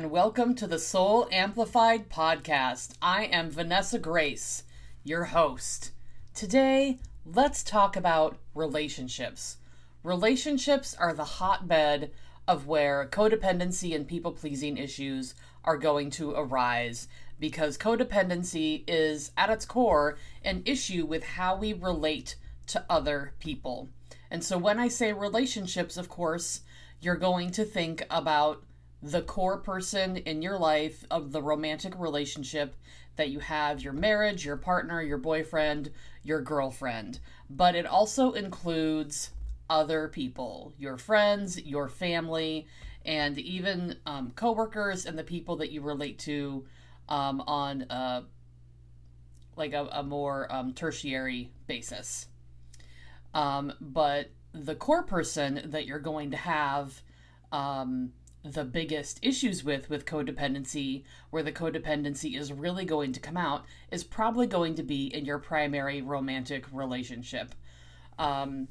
And welcome to the Soul Amplified podcast. I am Vanessa Grace, your host. Today, let's talk about relationships. Relationships are the hotbed of where codependency and people pleasing issues are going to arise because codependency is, at its core, an issue with how we relate to other people. And so, when I say relationships, of course, you're going to think about the core person in your life of the romantic relationship that you have your marriage, your partner, your boyfriend, your girlfriend. But it also includes other people, your friends, your family, and even um, coworkers and the people that you relate to um, on a, like a, a more um, tertiary basis. Um, but the core person that you're going to have um, the biggest issues with with codependency where the codependency is really going to come out is probably going to be in your primary romantic relationship. Um,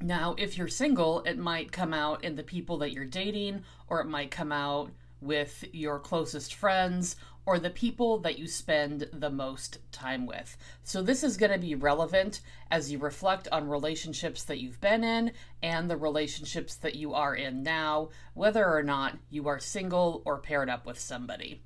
now if you're single it might come out in the people that you're dating or it might come out with your closest friends or the people that you spend the most time with. So, this is going to be relevant as you reflect on relationships that you've been in and the relationships that you are in now, whether or not you are single or paired up with somebody.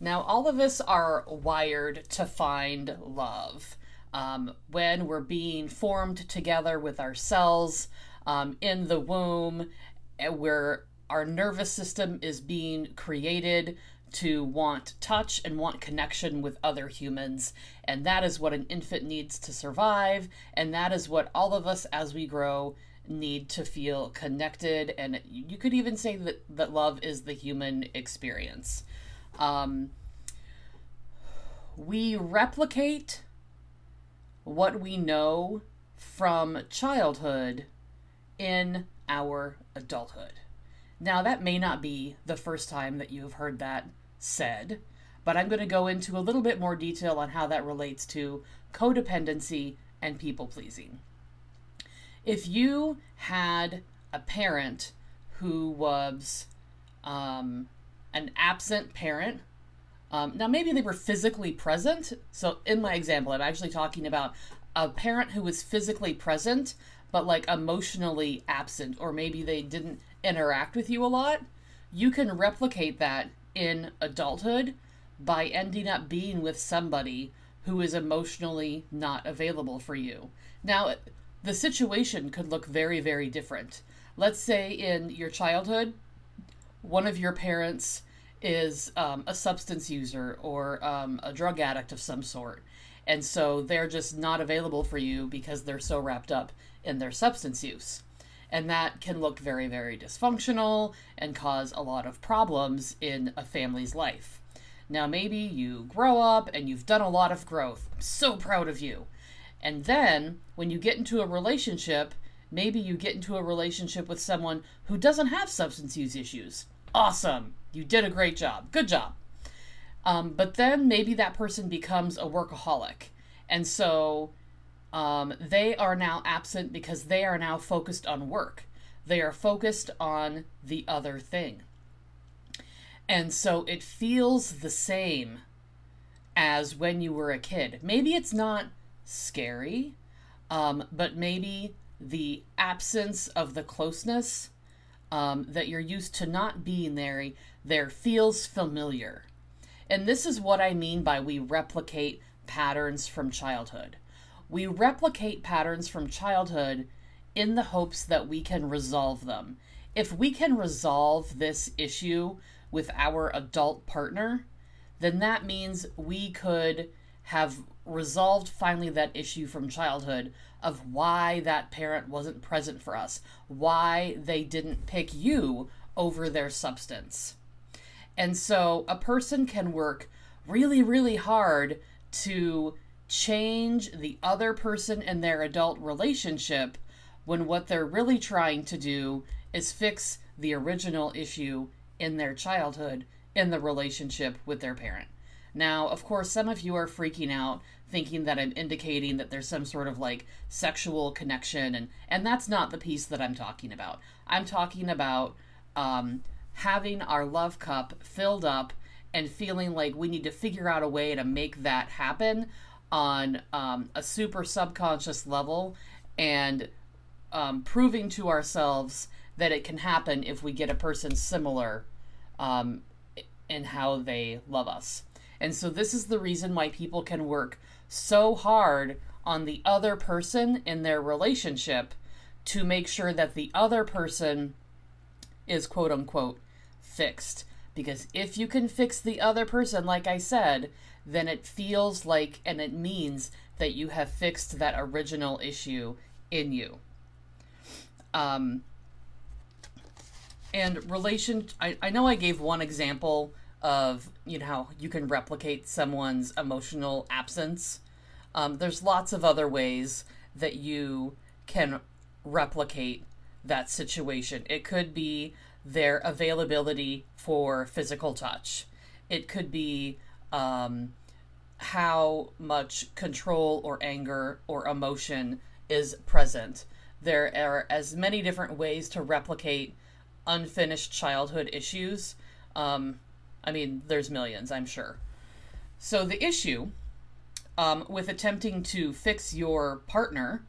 Now, all of us are wired to find love. Um, when we're being formed together with our cells um, in the womb, eh, we're our nervous system is being created to want touch and want connection with other humans. And that is what an infant needs to survive. And that is what all of us as we grow need to feel connected. And you could even say that, that love is the human experience. Um, we replicate what we know from childhood in our adulthood. Now, that may not be the first time that you have heard that said, but I'm going to go into a little bit more detail on how that relates to codependency and people pleasing. If you had a parent who was um, an absent parent, um, now maybe they were physically present. So, in my example, I'm actually talking about a parent who was physically present but like emotionally absent, or maybe they didn't interact with you a lot, you can replicate that in adulthood by ending up being with somebody who is emotionally not available for you. Now, the situation could look very, very different. Let's say in your childhood, one of your parents is um, a substance user or um, a drug addict of some sort. And so they're just not available for you because they're so wrapped up in their substance use and that can look very, very dysfunctional and cause a lot of problems in a family's life. Now, maybe you grow up and you've done a lot of growth. I'm so proud of you. And then when you get into a relationship, maybe you get into a relationship with someone who doesn't have substance use issues. Awesome. You did a great job. Good job. Um, but then maybe that person becomes a workaholic. And so um, they are now absent because they are now focused on work. They are focused on the other thing. And so it feels the same as when you were a kid. Maybe it's not scary, um, but maybe the absence of the closeness um, that you're used to not being there there feels familiar. And this is what I mean by we replicate patterns from childhood we replicate patterns from childhood in the hopes that we can resolve them. If we can resolve this issue with our adult partner, then that means we could have resolved finally that issue from childhood of why that parent wasn't present for us, why they didn't pick you over their substance. And so a person can work really, really hard to change the other person in their adult relationship when what they're really trying to do is fix the original issue in their childhood in the relationship with their parent. Now, of course, some of you are freaking out thinking that I'm indicating that there's some sort of like sexual connection and and that's not the piece that I'm talking about. I'm talking about um, having our love cup filled up and feeling like we need to figure out a way to make that happen on um, a super subconscious level and um, proving to ourselves that it can happen if we get a person similar um, in how they love us. And so, this is the reason why people can work so hard on the other person in their relationship to make sure that the other person is quote unquote fixed. Because if you can fix the other person, like I said, then it feels like and it means that you have fixed that original issue in you. Um, and relation, I, I know I gave one example of you know how you can replicate someone's emotional absence. Um, there's lots of other ways that you can replicate that situation. It could be their availability for physical touch. It could be um, how much control or anger or emotion is present. There are as many different ways to replicate unfinished childhood issues. Um, I mean, there's millions, I'm sure. So the issue um, with attempting to fix your partner,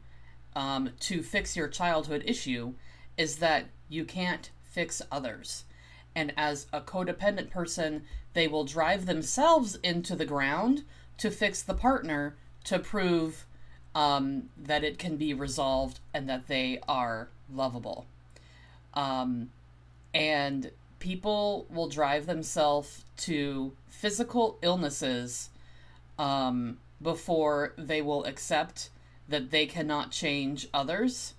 um, to fix your childhood issue, is that you can't fix others. And as a codependent person, they will drive themselves into the ground to fix the partner to prove um, that it can be resolved and that they are lovable. Um, and people will drive themselves to physical illnesses um, before they will accept that they cannot change others.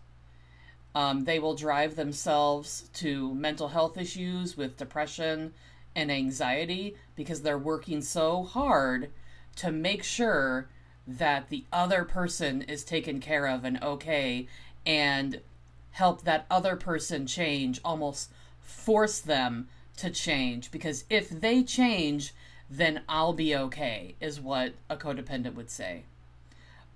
Um, they will drive themselves to mental health issues with depression and anxiety because they're working so hard to make sure that the other person is taken care of and okay and help that other person change almost force them to change because if they change, then I'll be okay, is what a codependent would say.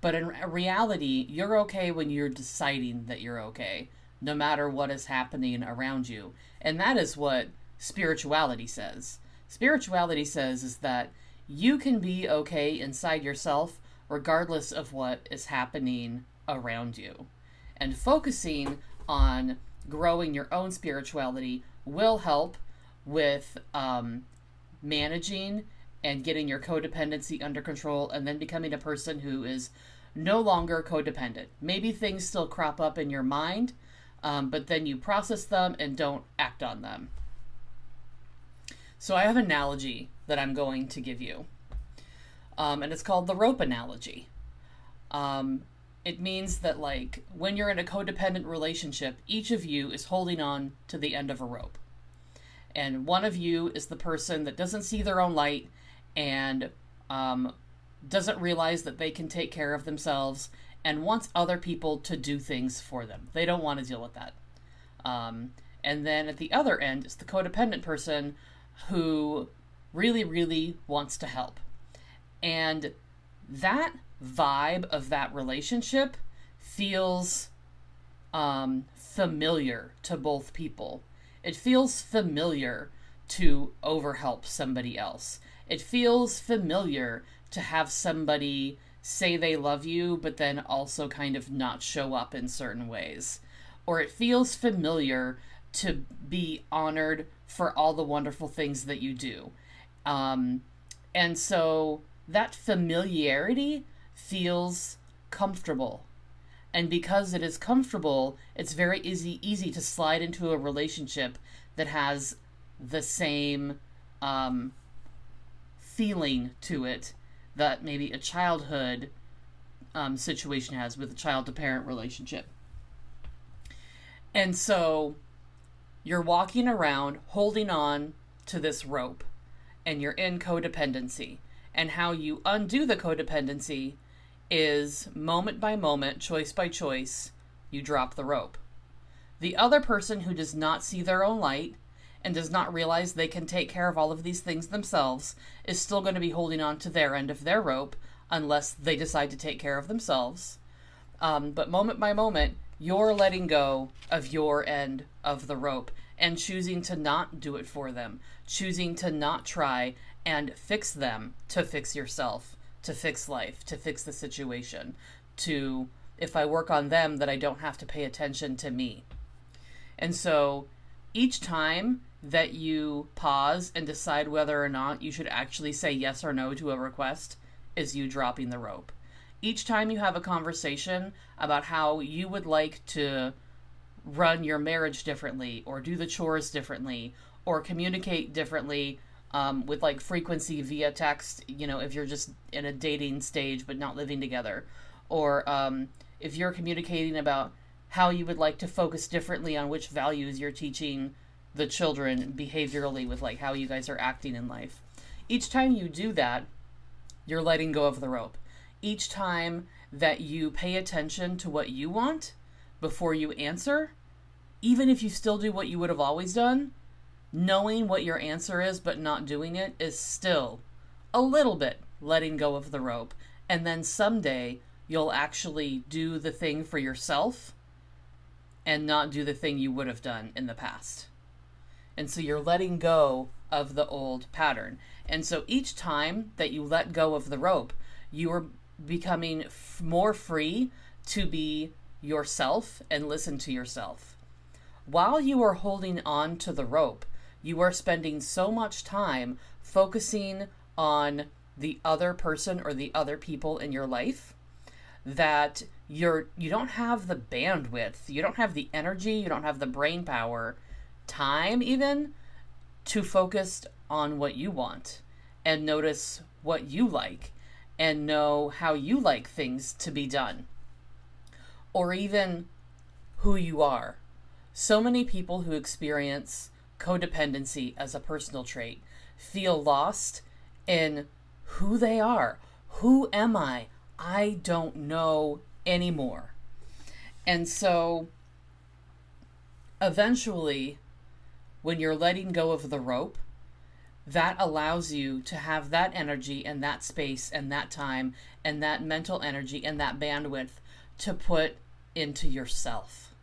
But in reality, you're okay when you're deciding that you're okay, no matter what is happening around you. And that is what spirituality says. Spirituality says is that you can be okay inside yourself regardless of what is happening around you. And focusing on growing your own spirituality will help with um, managing and getting your codependency under control and then becoming a person who is no longer codependent. Maybe things still crop up in your mind, um, but then you process them and don't act on them. So I have an analogy that I'm going to give you, um, and it's called the rope analogy. Um, it means that like when you're in a codependent relationship each of you is holding on to the end of a rope and one of you is the person that doesn't see their own light and um, doesn't realize that they can take care of themselves and wants other people to do things for them they don't want to deal with that um, and then at the other end is the codependent person who really really wants to help and that vibe of that relationship feels um, familiar to both people. It feels familiar to overhelp somebody else. It feels familiar to have somebody say they love you, but then also kind of not show up in certain ways. Or it feels familiar to be honored for all the wonderful things that you do. Um, and so that familiarity feels comfortable. And because it is comfortable, it's very easy easy to slide into a relationship that has the same um, feeling to it that maybe a childhood um, situation has with a child to parent relationship. And so you're walking around holding on to this rope and you're in codependency. And how you undo the codependency is moment by moment, choice by choice, you drop the rope. The other person who does not see their own light and does not realize they can take care of all of these things themselves is still going to be holding on to their end of their rope unless they decide to take care of themselves. Um, but moment by moment, you're letting go of your end of the rope and choosing to not do it for them, choosing to not try and fix them to fix yourself, to fix life, to fix the situation, to if I work on them, that I don't have to pay attention to me. And so each time that you pause and decide whether or not you should actually say yes or no to a request is you dropping the rope. Each time you have a conversation about how you would like to run your marriage differently or do the chores differently or communicate differently um, with like frequency via text, you know, if you're just in a dating stage but not living together, or um, if you're communicating about how you would like to focus differently on which values you're teaching the children behaviorally with like how you guys are acting in life. Each time you do that, you're letting go of the rope. Each time that you pay attention to what you want before you answer, even if you still do what you would have always done, knowing what your answer is but not doing it is still a little bit letting go of the rope. And then someday you'll actually do the thing for yourself and not do the thing you would have done in the past. And so you're letting go of the old pattern. And so each time that you let go of the rope, you are becoming f- more free to be yourself and listen to yourself. While you are holding on to the rope, you are spending so much time focusing on the other person or the other people in your life that you're you don't have the bandwidth, you don't have the energy, you don't have the brain power, time even to focus on what you want and notice what you like and know how you like things to be done or even who you are. So many people who experience codependency as a personal trait feel lost in who they are. Who am I? I don't know anymore. And so eventually, when you're letting go of the rope, that allows you to have that energy and that space and that time and that mental energy and that bandwidth to put into yourself,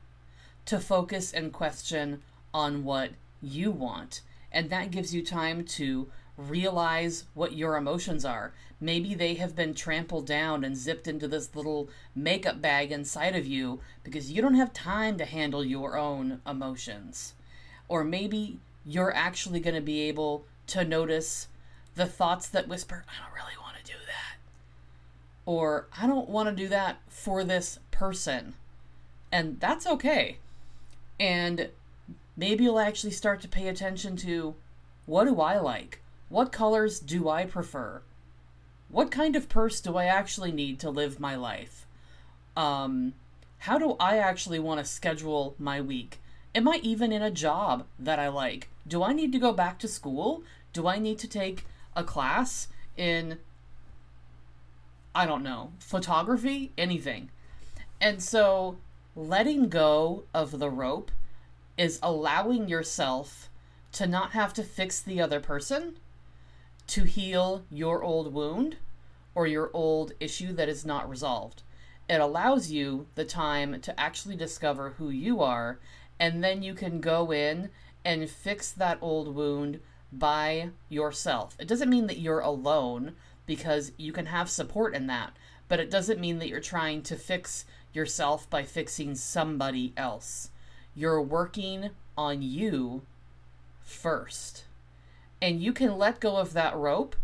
to focus and question on what you want. And that gives you time to realize what your emotions are. Maybe they have been trampled down and zipped into this little makeup bag inside of you because you don't have time to handle your own emotions. Or maybe you're actually going to be able to notice the thoughts that whisper, I don't really want to do that. Or I don't want to do that for this person. And that's okay. And maybe you'll actually start to pay attention to what do I like? What colors do I prefer? What kind of purse do I actually need to live my life? Um, how do I actually want to schedule my week? Am I even in a job that I like? Do I need to go back to school? Do I need to take a class in, I don't know, photography? Anything. And so letting go of the rope is allowing yourself to not have to fix the other person to heal your old wound or your old issue that is not resolved. It allows you the time to actually discover who you are, and then you can go in and fix that old wound by yourself. It doesn't mean that you're alone because you can have support in that, but it doesn't mean that you're trying to fix yourself by fixing somebody else. You're working on you first and you can let go of that rope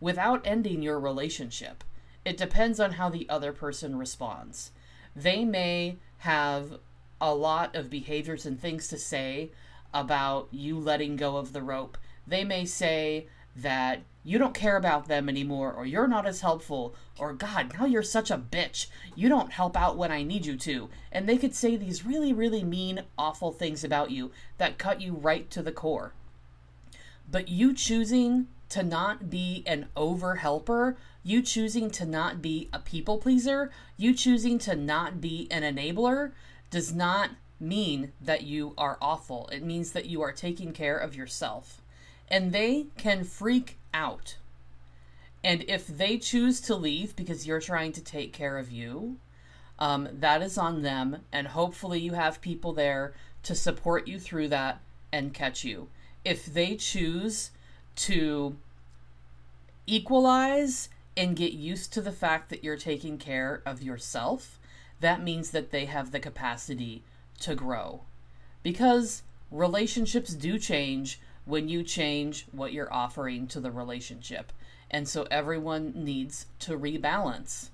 without ending your relationship. It depends on how the other person responds. They may have a lot of behaviors and things to say about you letting go of the rope. They may say that you don't care about them anymore, or you're not as helpful, or God, now you're such a bitch. You don't help out when I need you to. And they could say these really, really mean, awful things about you that cut you right to the core. But you choosing to not be an over helper, you choosing to not be a people pleaser, you choosing to not be an enabler does not mean that you are awful. It means that you are taking care of yourself. And they can freak out. And if they choose to leave because you're trying to take care of you, um, that is on them. And hopefully, you have people there to support you through that and catch you. If they choose to equalize and get used to the fact that you're taking care of yourself, that means that they have the capacity to grow. Because relationships do change when you change what you're offering to the relationship. And so everyone needs to rebalance.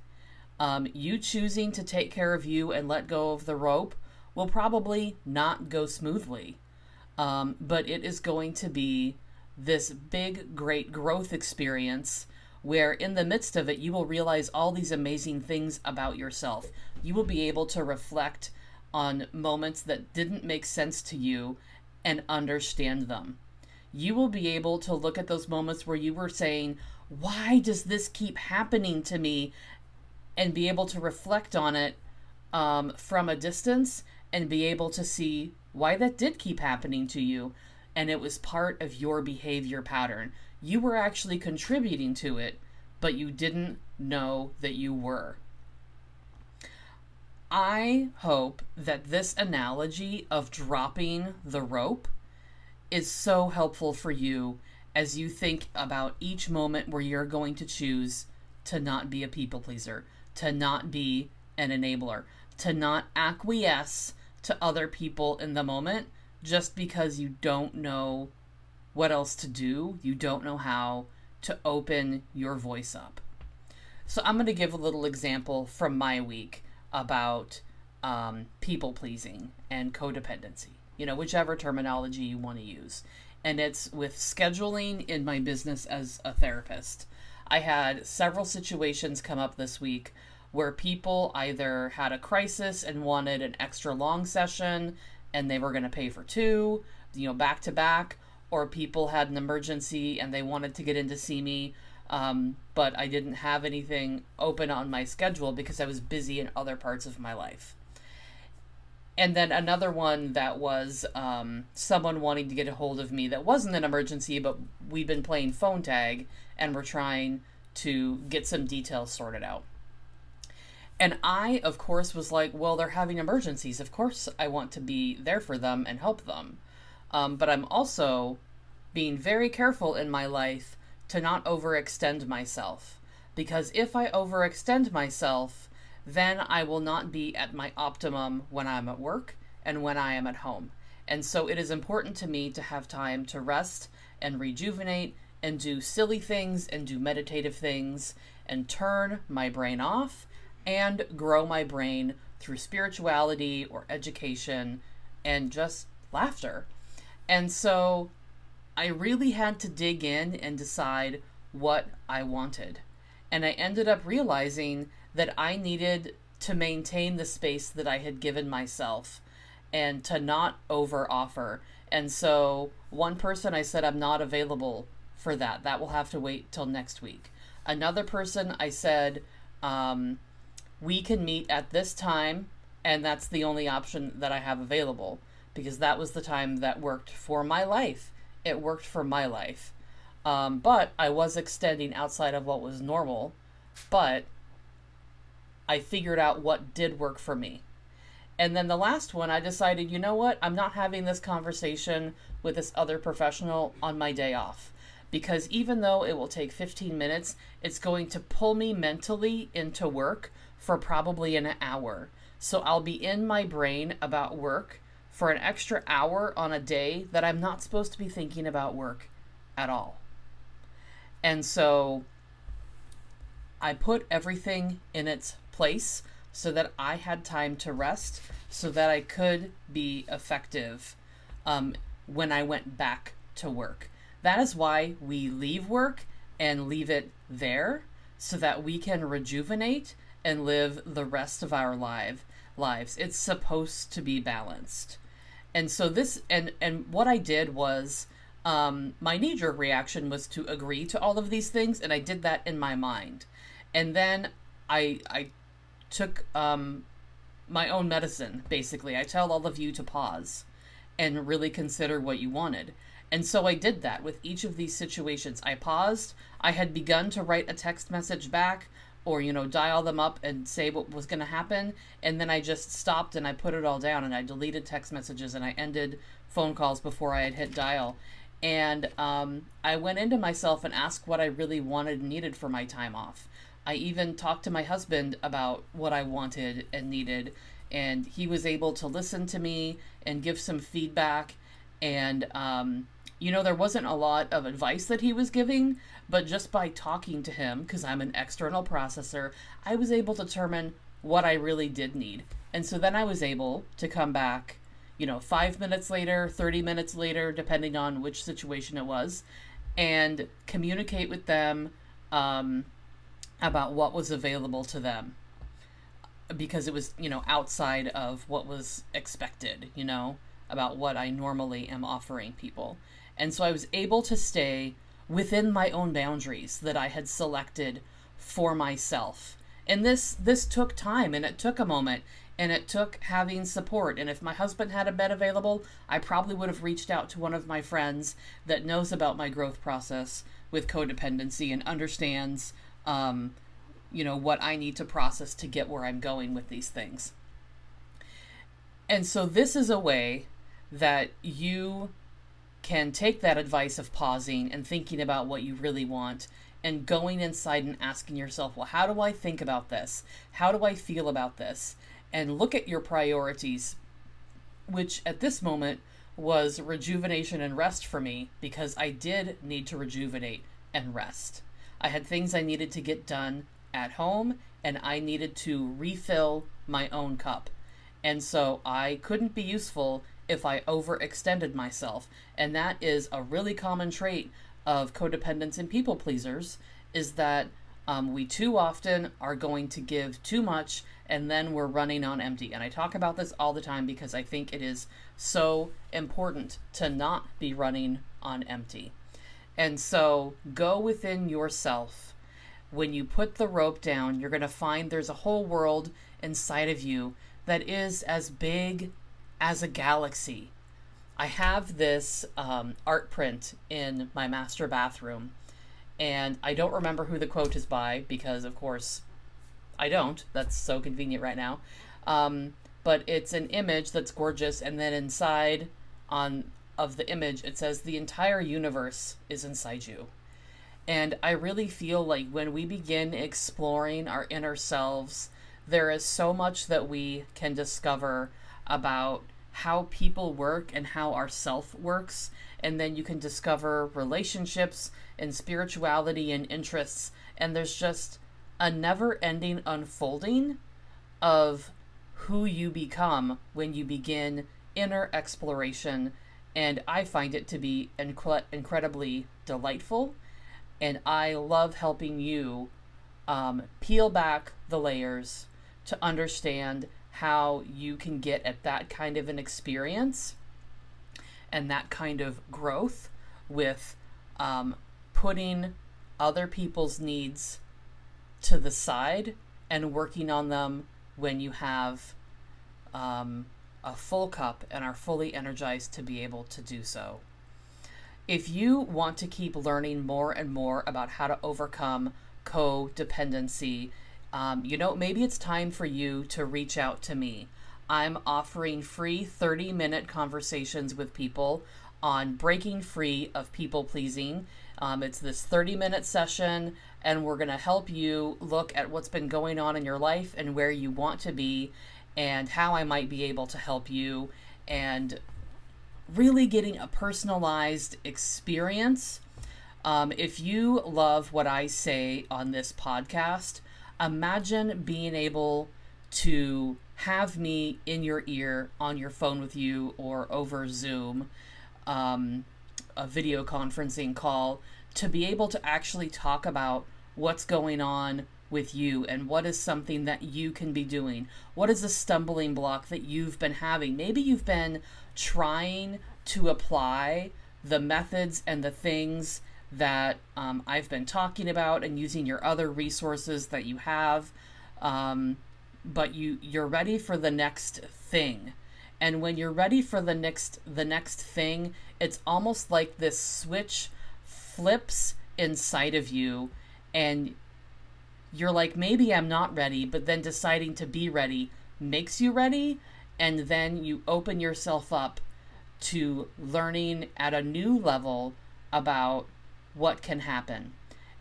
Um, you choosing to take care of you and let go of the rope will probably not go smoothly. Um, but it is going to be this big, great growth experience where, in the midst of it, you will realize all these amazing things about yourself. You will be able to reflect on moments that didn't make sense to you and understand them. You will be able to look at those moments where you were saying, Why does this keep happening to me? and be able to reflect on it um, from a distance and be able to see why that did keep happening to you. And it was part of your behavior pattern. You were actually contributing to it, but you didn't know that you were. I hope that this analogy of dropping the rope is so helpful for you as you think about each moment where you're going to choose to not be a people pleaser, to not be an enabler, to not acquiesce to other people in the moment just because you don't know what else to do, you don't know how to open your voice up. So, I'm going to give a little example from my week about um, people pleasing and codependency, you know, whichever terminology you want to use. And it's with scheduling in my business as a therapist. I had several situations come up this week where people either had a crisis and wanted an extra long session and they were going to pay for two, you know, back to back, or people had an emergency and they wanted to get in to see me um, but I didn't have anything open on my schedule because I was busy in other parts of my life. And then another one that was um, someone wanting to get a hold of me that wasn't an emergency, but we've been playing phone tag and we're trying to get some details sorted out. And I, of course, was like, well, they're having emergencies. Of course, I want to be there for them and help them. Um, but I'm also being very careful in my life to not overextend myself. Because if I overextend myself, then I will not be at my optimum when I'm at work and when I am at home. And so it is important to me to have time to rest and rejuvenate and do silly things and do meditative things and turn my brain off and grow my brain through spirituality or education and just laughter. And so I really had to dig in and decide what I wanted. And I ended up realizing that I needed to maintain the space that I had given myself and to not over offer. And so, one person I said, I'm not available for that. That will have to wait till next week. Another person I said, um, we can meet at this time, and that's the only option that I have available because that was the time that worked for my life it worked for my life. Um, but I was extending outside of what was normal, but I figured out what did work for me. And then the last one, I decided, you know what? I'm not having this conversation with this other professional on my day off. Because even though it will take 15 minutes, it's going to pull me mentally into work for probably an hour. So I'll be in my brain about work for an extra hour on a day that I'm not supposed to be thinking about work at all. And so I put everything in its place so that I had time to rest, so that I could be effective um, when I went back to work. That is why we leave work and leave it there so that we can rejuvenate and live the rest of our life lives. It's supposed to be balanced and so this and and what I did was um, my knee jerk reaction was to agree to all of these things, and I did that in my mind. And then I I took um, my own medicine. Basically, I tell all of you to pause and really consider what you wanted. And so I did that with each of these situations. I paused. I had begun to write a text message back or, you know, dial them up and say what was going to happen. And then I just stopped and I put it all down and I deleted text messages and I ended phone calls before I had hit dial. And um, I went into myself and asked what I really wanted and needed for my time off. I even talked to my husband about what I wanted and needed, and he was able to listen to me and give some feedback. And, um, you know, there wasn't a lot of advice that he was giving, but just by talking to him, because I'm an external processor, I was able to determine what I really did need. And so then I was able to come back you know, five minutes later, 30 minutes later, depending on which situation it was, and communicate with them um, about what was available to them because it was, you know, outside of what was expected, you know, about what I normally am offering people. And so I was able to stay within my own boundaries that I had selected for myself. And this this took time and it took a moment and it took having support. And if my husband had a bed available, I probably would have reached out to one of my friends that knows about my growth process with codependency and understands, um, you know, what I need to process to get where I'm going with these things. And so this is a way that you can take that advice of pausing and thinking about what you really want and going inside and asking yourself, well, how do I think about this? How do I feel about this? and look at your priorities, which at this moment was rejuvenation and rest for me because I did need to rejuvenate and rest. I had things I needed to get done at home and I needed to refill my own cup. And so I couldn't be useful if I overextended myself. And that is a really common trait of codependents and people pleasers is that um, we too often are going to give too much and then we're running on empty. And I talk about this all the time because I think it is so important to not be running on empty. And so go within yourself. When you put the rope down, you're going to find there's a whole world inside of you that is as big as a galaxy. I have this um, art print in my master bathroom and I don't remember who the quote is by because, of course, I don't. That's so convenient right now. Um, but it's an image that's gorgeous, and then inside on of the image it says the entire universe is inside you. And I really feel like when we begin exploring our inner selves, there is so much that we can discover about how people work and how our self works. And then you can discover relationships and spirituality and interests. And there's just a never ending unfolding of who you become when you begin inner exploration. And I find it to be inc- incredibly delightful. And I love helping you um, peel back the layers to understand how you can get at that kind of an experience and that kind of growth with um, putting other people's needs to the side and working on them when you have um, a full cup and are fully energized to be able to do so. If you want to keep learning more and more about how to overcome codependency, um, you know, maybe it's time for you to reach out to me. I'm offering free 30 minute conversations with people on breaking free of people pleasing um, it's this 30 minute session, and we're going to help you look at what's been going on in your life and where you want to be, and how I might be able to help you, and really getting a personalized experience. Um, if you love what I say on this podcast, imagine being able to have me in your ear on your phone with you or over Zoom. Um, a video conferencing call to be able to actually talk about what's going on with you and what is something that you can be doing. What is a stumbling block that you've been having? Maybe you've been trying to apply the methods and the things that um, I've been talking about and using your other resources that you have. Um, but you you're ready for the next thing. And when you're ready for the next the next thing, it's almost like this switch flips inside of you and you're like maybe I'm not ready, but then deciding to be ready makes you ready and then you open yourself up to learning at a new level about what can happen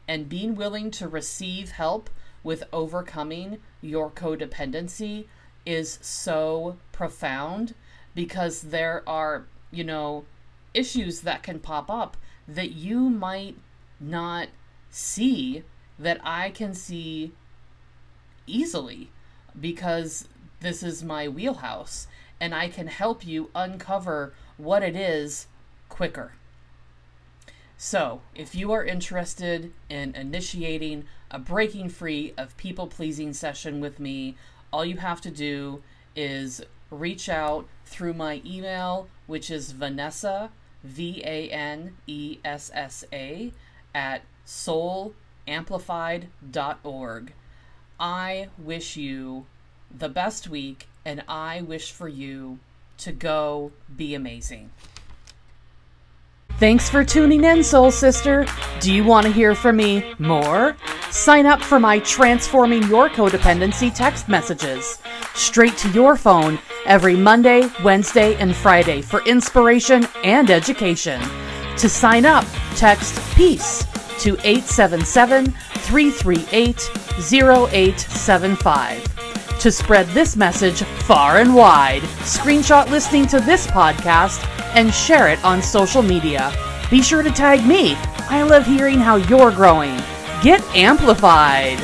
and being willing to receive help with overcoming your codependency is so profound because there are, you know, issues that can pop up that you might not see that I can see easily because this is my wheelhouse and I can help you uncover what it is quicker. So, if you are interested in initiating a breaking free of people pleasing session with me, all you have to do is reach out through my email, which is Vanessa, V A N E S S A, at soulamplified.org. I wish you the best week, and I wish for you to go be amazing. Thanks for tuning in, Soul Sister. Do you want to hear from me more? Sign up for my Transforming Your Codependency text messages straight to your phone every Monday, Wednesday, and Friday for inspiration and education. To sign up, text PEACE to 877 338 0875. To spread this message far and wide, screenshot listening to this podcast and share it on social media. Be sure to tag me. I love hearing how you're growing. Get amplified.